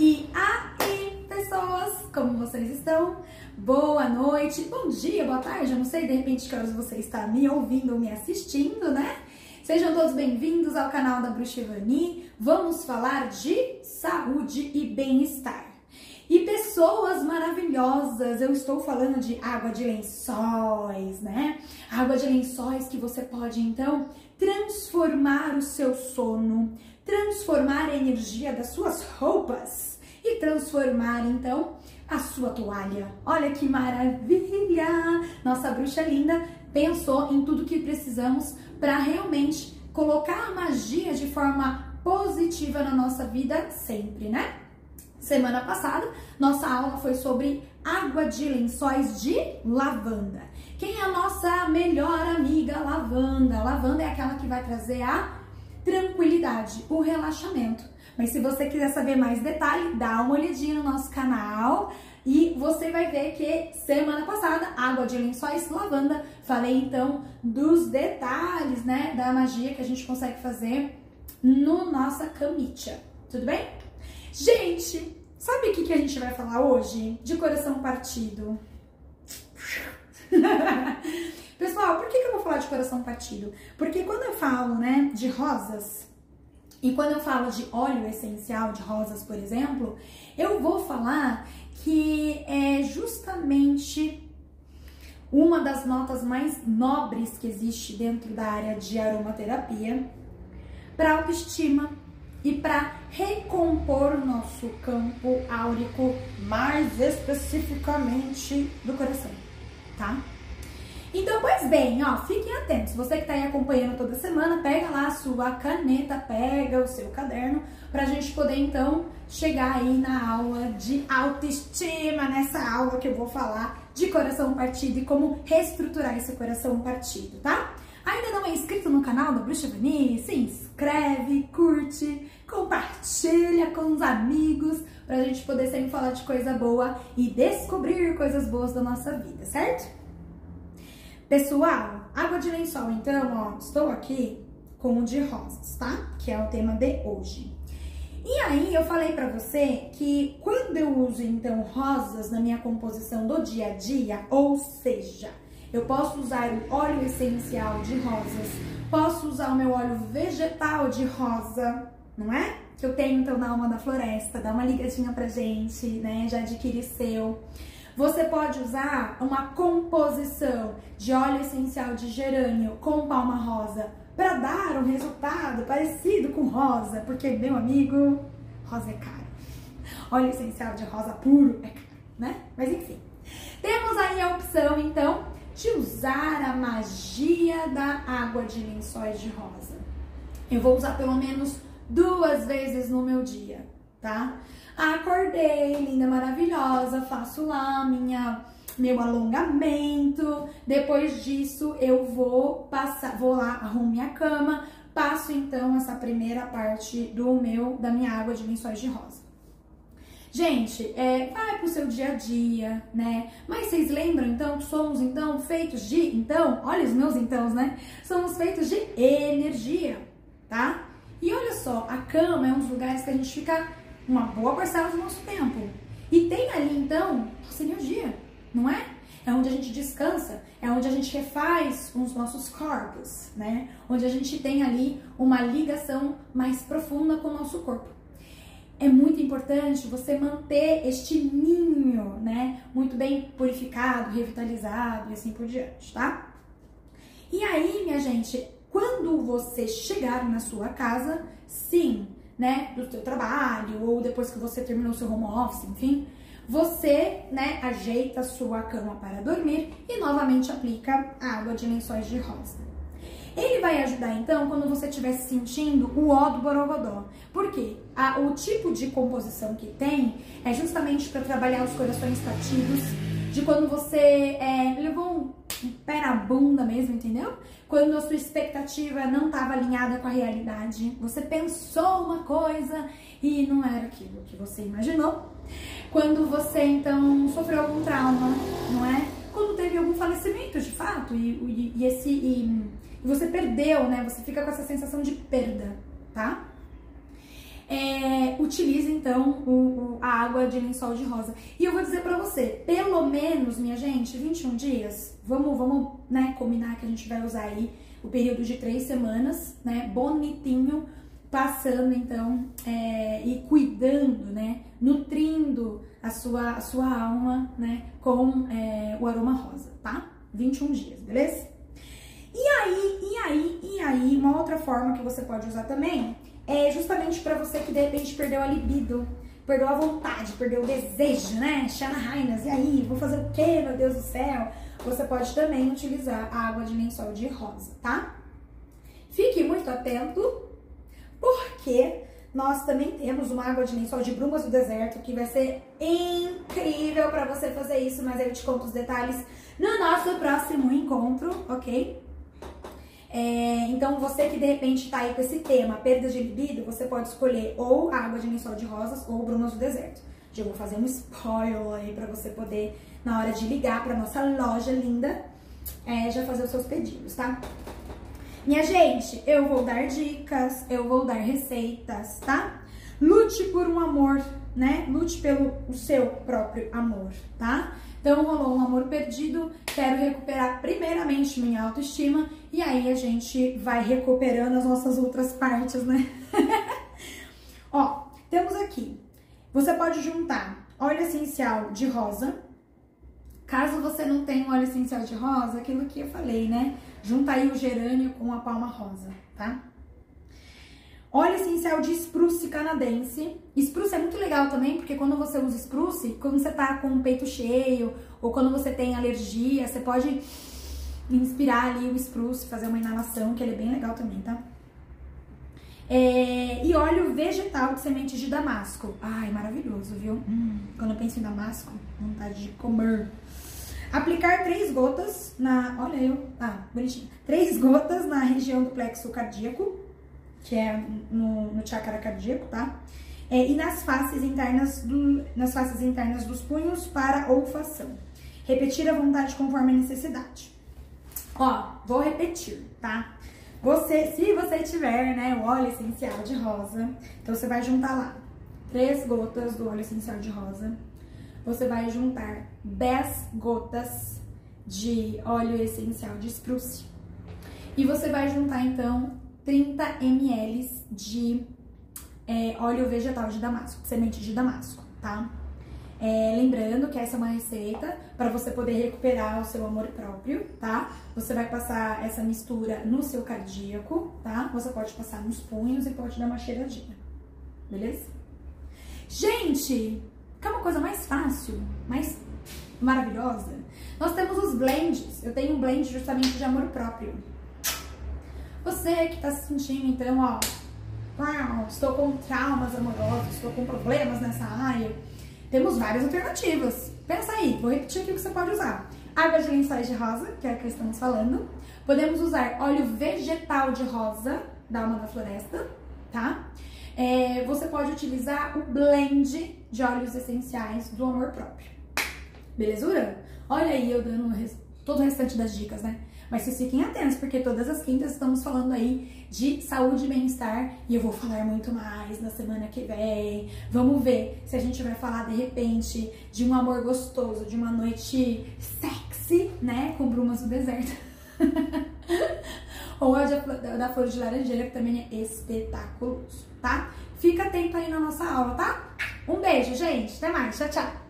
E aí, pessoas, como vocês estão? Boa noite, bom dia, boa tarde, eu não sei de repente que horas você está me ouvindo ou me assistindo, né? Sejam todos bem-vindos ao canal da Bruxa Ivani. Vamos falar de saúde e bem-estar. E pessoas maravilhosas, eu estou falando de água de lençóis, né? Água de lençóis que você pode então transformar o seu sono, transformar a energia das suas roupas e transformar então a sua toalha. Olha que maravilha! Nossa bruxa linda pensou em tudo que precisamos para realmente colocar a magia de forma positiva na nossa vida sempre, né? Semana passada, nossa aula foi sobre água de lençóis de lavanda. Quem é a nossa melhor amiga lavanda? lavanda é aquela que vai trazer a tranquilidade, o relaxamento. Mas se você quiser saber mais detalhe, dá uma olhadinha no nosso canal e você vai ver que semana passada, água de lençóis lavanda, falei então dos detalhes, né, da magia que a gente consegue fazer no nossa camicha. Tudo bem? Gente, sabe o que, que a gente vai falar hoje? De coração partido. Pessoal, por que, que eu vou falar de coração partido? Porque quando eu falo, né, de rosas, e quando eu falo de óleo essencial de rosas, por exemplo, eu vou falar que é justamente uma das notas mais nobres que existe dentro da área de aromaterapia para autoestima e para recompor o nosso campo áurico, mais especificamente do coração, tá? Então, pois bem, ó, fiquem atentos. Você que está aí acompanhando toda semana, pega lá a sua caneta, pega o seu caderno, para a gente poder então chegar aí na aula de autoestima, nessa aula que eu vou falar de coração partido e como reestruturar esse coração partido, tá? Ainda não é inscrito no canal da Bruxa Vani? Se inscreve, curte, compartilha com os amigos, para a gente poder sempre falar de coisa boa e descobrir coisas boas da nossa vida, certo? Pessoal, água de lençol, então, ó, estou aqui com o de rosas, tá? Que é o tema de hoje. E aí, eu falei pra você que quando eu uso, então, rosas na minha composição do dia a dia, ou seja, eu posso usar o óleo essencial de rosas, posso usar o meu óleo vegetal de rosa, não é? Que eu tenho, então, na Alma da Floresta, dá uma ligadinha pra gente, né? Já adquiri seu. Você pode usar uma composição de óleo essencial de gerânio com palma rosa para dar um resultado parecido com rosa, porque, meu amigo, rosa é caro. Óleo essencial de rosa puro é caro, né? Mas enfim. Temos aí a opção, então, de usar a magia da água de lençóis de rosa. Eu vou usar pelo menos duas vezes no meu dia, tá? Acordei, linda, maravilhosa, faço lá minha meu alongamento. Depois disso, eu vou passar, vou lá, arrumo minha cama, passo então essa primeira parte do meu da minha água de lençóis de rosa. Gente, é, vai pro seu dia a dia, né? Mas vocês lembram então que somos então feitos de, então, olha os meus então, né? Somos feitos de energia, tá? E olha só, a cama é um dos lugares que a gente fica uma boa parcela do nosso tempo. E tem ali então nossa energia, não é? É onde a gente descansa, é onde a gente refaz os nossos corpos, né? Onde a gente tem ali uma ligação mais profunda com o nosso corpo. É muito importante você manter este ninho, né? Muito bem purificado, revitalizado e assim por diante, tá? E aí, minha gente, quando você chegar na sua casa, sim, né, do seu trabalho ou depois que você terminou seu home office, enfim, você, né, ajeita a sua cama para dormir e novamente aplica água de lençóis de rosa. Ele vai ajudar então quando você estiver sentindo o ó do borogodó. Por quê? A, o tipo de composição que tem é justamente para trabalhar os corações partidos, de quando você é, levou pé na bunda mesmo, entendeu? Quando a sua expectativa não estava alinhada com a realidade, você pensou uma coisa e não era aquilo que você imaginou. Quando você então sofreu algum trauma, não é? Quando teve algum falecimento de fato e, e, e esse e, e você perdeu, né? Você fica com essa sensação de perda, tá? É, utilize então o, o, a água de lençol de rosa. E eu vou dizer pra você, pelo menos, minha gente, 21 dias, vamos, vamos né, combinar que a gente vai usar aí o período de três semanas, né, bonitinho, passando então é, e cuidando, né, nutrindo a sua, a sua alma, né, com é, o aroma rosa, tá? 21 dias, beleza? E aí, e aí, e aí, uma outra forma que você pode usar também é justamente para você que de repente perdeu a libido, perdeu a vontade, perdeu o desejo, né? Shana Hainas, e aí, vou fazer o quê, meu Deus do céu? Você pode também utilizar a água de lençol de rosa, tá? Fique muito atento, porque nós também temos uma água de lençol de brumas do deserto que vai ser incrível para você fazer isso, mas eu te conto os detalhes no nosso próximo encontro, ok? É, então, você que de repente está aí com esse tema, perda de libido, você pode escolher ou água de lençol de rosas ou brumas do deserto. Já vou fazer um spoiler aí para você poder, na hora de ligar para nossa loja linda, é, já fazer os seus pedidos, tá? Minha gente, eu vou dar dicas, eu vou dar receitas, tá? Lute por um amor, né? Lute pelo o seu próprio amor, tá? Então rolou um amor perdido, quero recuperar primeiramente minha autoestima e aí a gente vai recuperando as nossas outras partes, né? Ó, temos aqui. Você pode juntar óleo essencial de rosa. Caso você não tenha óleo essencial de rosa, aquilo que eu falei, né? Junta aí o gerânio com a palma rosa, tá? Óleo essencial de spruce canadense. Spruce é muito legal também, porque quando você usa spruce, quando você tá com o peito cheio, ou quando você tem alergia, você pode inspirar ali o spruce, fazer uma inalação, que ele é bem legal também, tá? É, e óleo vegetal de sementes de damasco. Ai, maravilhoso, viu? Hum, quando eu penso em damasco, vontade de comer. Aplicar três gotas na. Olha eu. Ah, bonitinho. Três gotas na região do plexo cardíaco que é no, no chakra cardíaco, tá? É, e nas faces internas do, nas faces internas dos punhos para olfação. Repetir a vontade conforme a necessidade. Ó, vou repetir, tá? Você, se você tiver, né, o óleo essencial de rosa, então você vai juntar lá três gotas do óleo essencial de rosa. Você vai juntar 10 gotas de óleo essencial de spruce. E você vai juntar então 30 ml de é, óleo vegetal de damasco, semente de damasco, tá? É, lembrando que essa é uma receita para você poder recuperar o seu amor próprio, tá? Você vai passar essa mistura no seu cardíaco, tá? Você pode passar nos punhos e pode dar uma cheiradinha, beleza? Gente, que é uma coisa mais fácil, mais maravilhosa. Nós temos os blends. Eu tenho um blend justamente de amor próprio. Você que está se sentindo, então, ó, estou com traumas amorosos, estou com problemas nessa área, temos várias alternativas. Pensa aí, vou repetir aqui o que você pode usar. Água de lençóis de rosa, que é a que estamos falando. Podemos usar óleo vegetal de rosa, da alma da floresta, tá? É, você pode utilizar o blend de óleos essenciais do amor próprio. Belezura? Olha aí eu dando todo o restante das dicas, né? Mas vocês fiquem atentos, porque todas as quintas estamos falando aí de saúde e bem-estar e eu vou falar muito mais na semana que vem. Vamos ver se a gente vai falar de repente de um amor gostoso, de uma noite sexy, né? Com brumas no deserto. Ou a da, flor de laranjeira, que também é espetaculoso, tá? Fica atento aí na nossa aula, tá? Um beijo, gente. Até mais. Tchau, tchau.